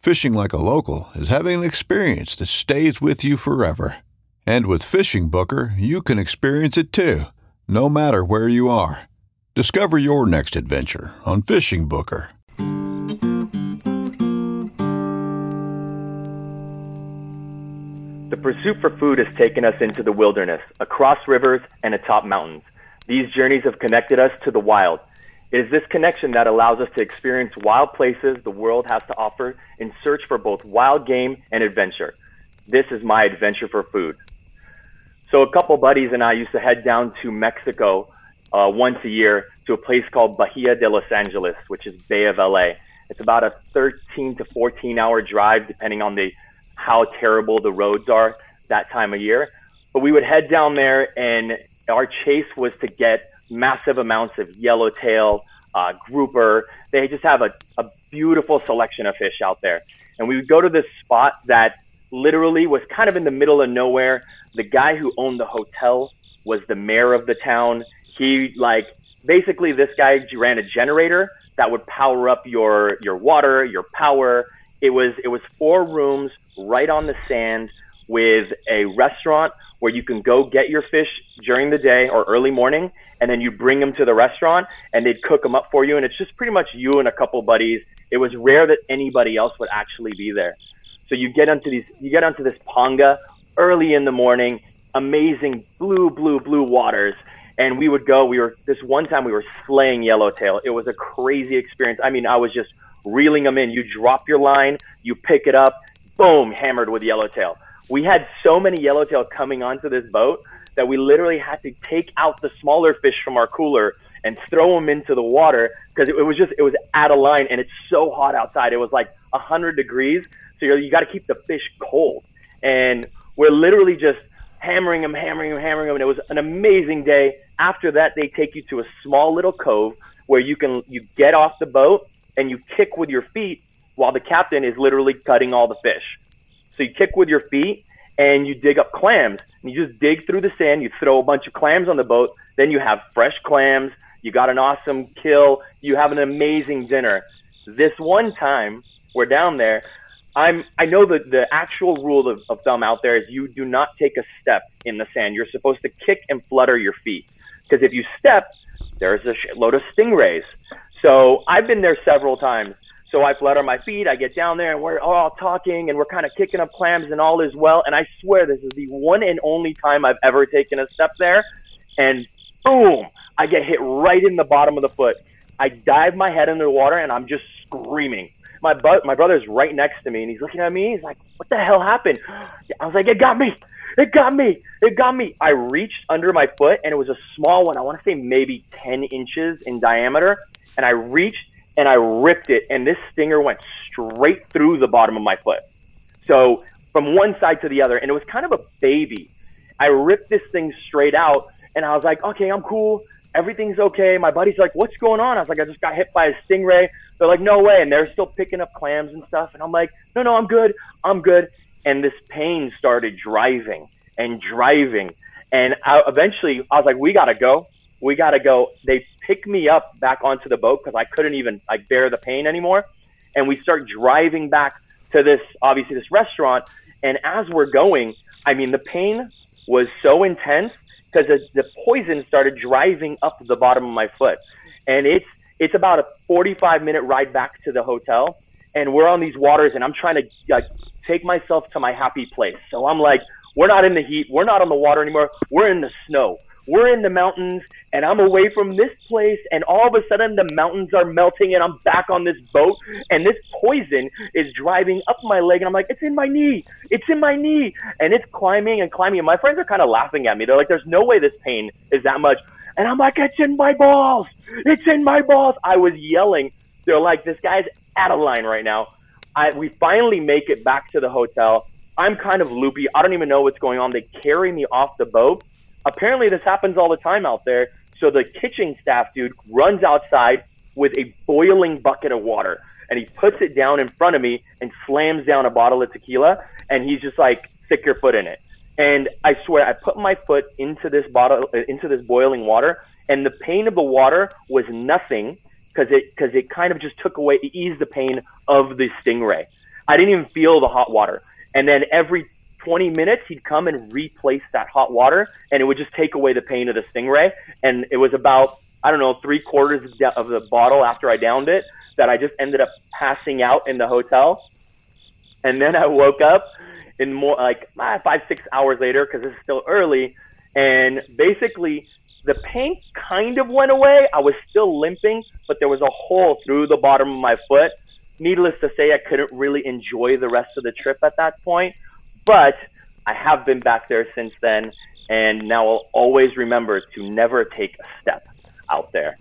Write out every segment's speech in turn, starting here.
Fishing like a local is having an experience that stays with you forever. And with Fishing Booker, you can experience it too, no matter where you are. Discover your next adventure on Fishing Booker. The pursuit for food has taken us into the wilderness, across rivers, and atop mountains. These journeys have connected us to the wild. It is this connection that allows us to experience wild places the world has to offer in search for both wild game and adventure. This is my adventure for food. So, a couple buddies and I used to head down to Mexico uh, once a year to a place called Bahia de Los Angeles, which is Bay of LA. It's about a 13 to 14 hour drive, depending on the how terrible the roads are that time of year. But we would head down there, and our chase was to get massive amounts of yellowtail, uh, grouper. They just have a, a beautiful selection of fish out there. And we would go to this spot that literally was kind of in the middle of nowhere. The guy who owned the hotel was the mayor of the town. He like basically this guy ran a generator that would power up your your water, your power. It was it was four rooms right on the sand with a restaurant where you can go get your fish during the day or early morning and then you bring them to the restaurant and they'd cook them up for you and it's just pretty much you and a couple buddies. It was rare that anybody else would actually be there. So you get onto these you get onto this ponga early in the morning amazing blue blue blue waters. And we would go we were this one time we were slaying yellowtail. It was a crazy experience. I mean i was just reeling them in. You drop your line you pick it up boom, hammered with yellowtail. We had so many yellowtail coming onto this boat that we literally had to take out the smaller fish from our cooler and throw them into the water because it, it, was just it was out of line and it's so hot outside. It was like hundred degrees, so you got to keep the fish cold. And we're literally just hammering them, hammering them, hammering them, and it was an amazing day. After that, they take you to a small little cove where you can you get off the boat and you kick with your feet while the captain is literally cutting all the fish. So you kick with your feet and you dig up clams. And you just dig through the sand, you throw a bunch of clams on the boat, then you have fresh clams, you got an awesome kill, you have an amazing dinner. This one time we're down there, I'm I know that the actual rule of, of thumb out there is you do not take a step in the sand. You're supposed to kick and flutter your feet. Because if you step, there's a load of stingrays. So I've been there several times so I flutter my feet. I get down there and we're all talking and we're kind of kicking up clams and all is well. And I swear this is the one and only time I've ever taken a step there. And boom, I get hit right in the bottom of the foot. I dive my head into the water and I'm just screaming. My bu- my brother's right next to me and he's looking at me. He's like, "What the hell happened?" I was like, "It got me! It got me! It got me!" I reached under my foot and it was a small one. I want to say maybe 10 inches in diameter. And I reached and I ripped it, and this stinger went straight through the bottom of my foot. So from one side to the other, and it was kind of a baby. I ripped this thing straight out, and I was like, okay, I'm cool. Everything's okay. My buddy's like, what's going on? I was like, I just got hit by a stingray. They're like, no way. And they're still picking up clams and stuff. And I'm like, no, no, I'm good. I'm good. And this pain started driving and driving. And I, eventually, I was like, "We gotta go. We gotta go." They pick me up back onto the boat because I couldn't even like bear the pain anymore, and we start driving back to this obviously this restaurant. And as we're going, I mean, the pain was so intense because the, the poison started driving up the bottom of my foot, and it's it's about a 45 minute ride back to the hotel, and we're on these waters, and I'm trying to like take myself to my happy place. So I'm like, we're not in the heat, we're not on the water anymore, we're in the snow. We're in the mountains and I'm away from this place and all of a sudden the mountains are melting and I'm back on this boat and this poison is driving up my leg and I'm like, it's in my knee. It's in my knee. And it's climbing and climbing. And my friends are kind of laughing at me. They're like, there's no way this pain is that much. And I'm like, it's in my balls. It's in my balls. I was yelling. They're like, this guy's out of line right now. I, we finally make it back to the hotel. I'm kind of loopy. I don't even know what's going on. They carry me off the boat apparently this happens all the time out there. So the kitchen staff dude runs outside with a boiling bucket of water and he puts it down in front of me and slams down a bottle of tequila and he's just like, stick your foot in it. And I swear, I put my foot into this bottle, uh, into this boiling water, and the pain of the water was nothing because it because it kind of just took away, it eased the pain of the stingray. I didn't even feel the hot water. And then every 20 minutes, he'd come and replace that hot water, and it would just take away the pain of the stingray. And it was about, I don't know, three quarters of the bottle after I downed it that I just ended up passing out in the hotel. And then I woke up in more like ah, five, six hours later because it's still early. And basically, the pain kind of went away. I was still limping, but there was a hole through the bottom of my foot. Needless to say, I couldn't really enjoy the rest of the trip at that point. But I have been back there since then, and now I'll always remember to never take a step out there.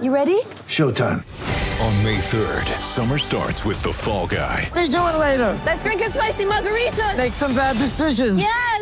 You ready? Showtime. On May 3rd, summer starts with The Fall Guy. Let's do it later. Let's drink a spicy margarita. Make some bad decisions. Yes.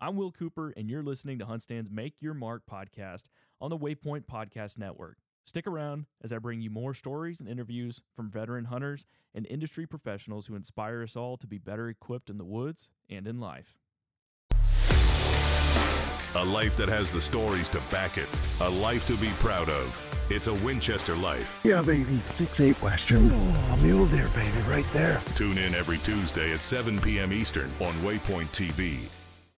I'm Will Cooper, and you're listening to Huntstand's Make Your Mark podcast on the Waypoint Podcast Network. Stick around as I bring you more stories and interviews from veteran hunters and industry professionals who inspire us all to be better equipped in the woods and in life. A life that has the stories to back it. A life to be proud of. It's a Winchester life. Yeah, baby. Six eight Western. Oh, mule deer, baby, right there. Tune in every Tuesday at 7 p.m. Eastern on Waypoint TV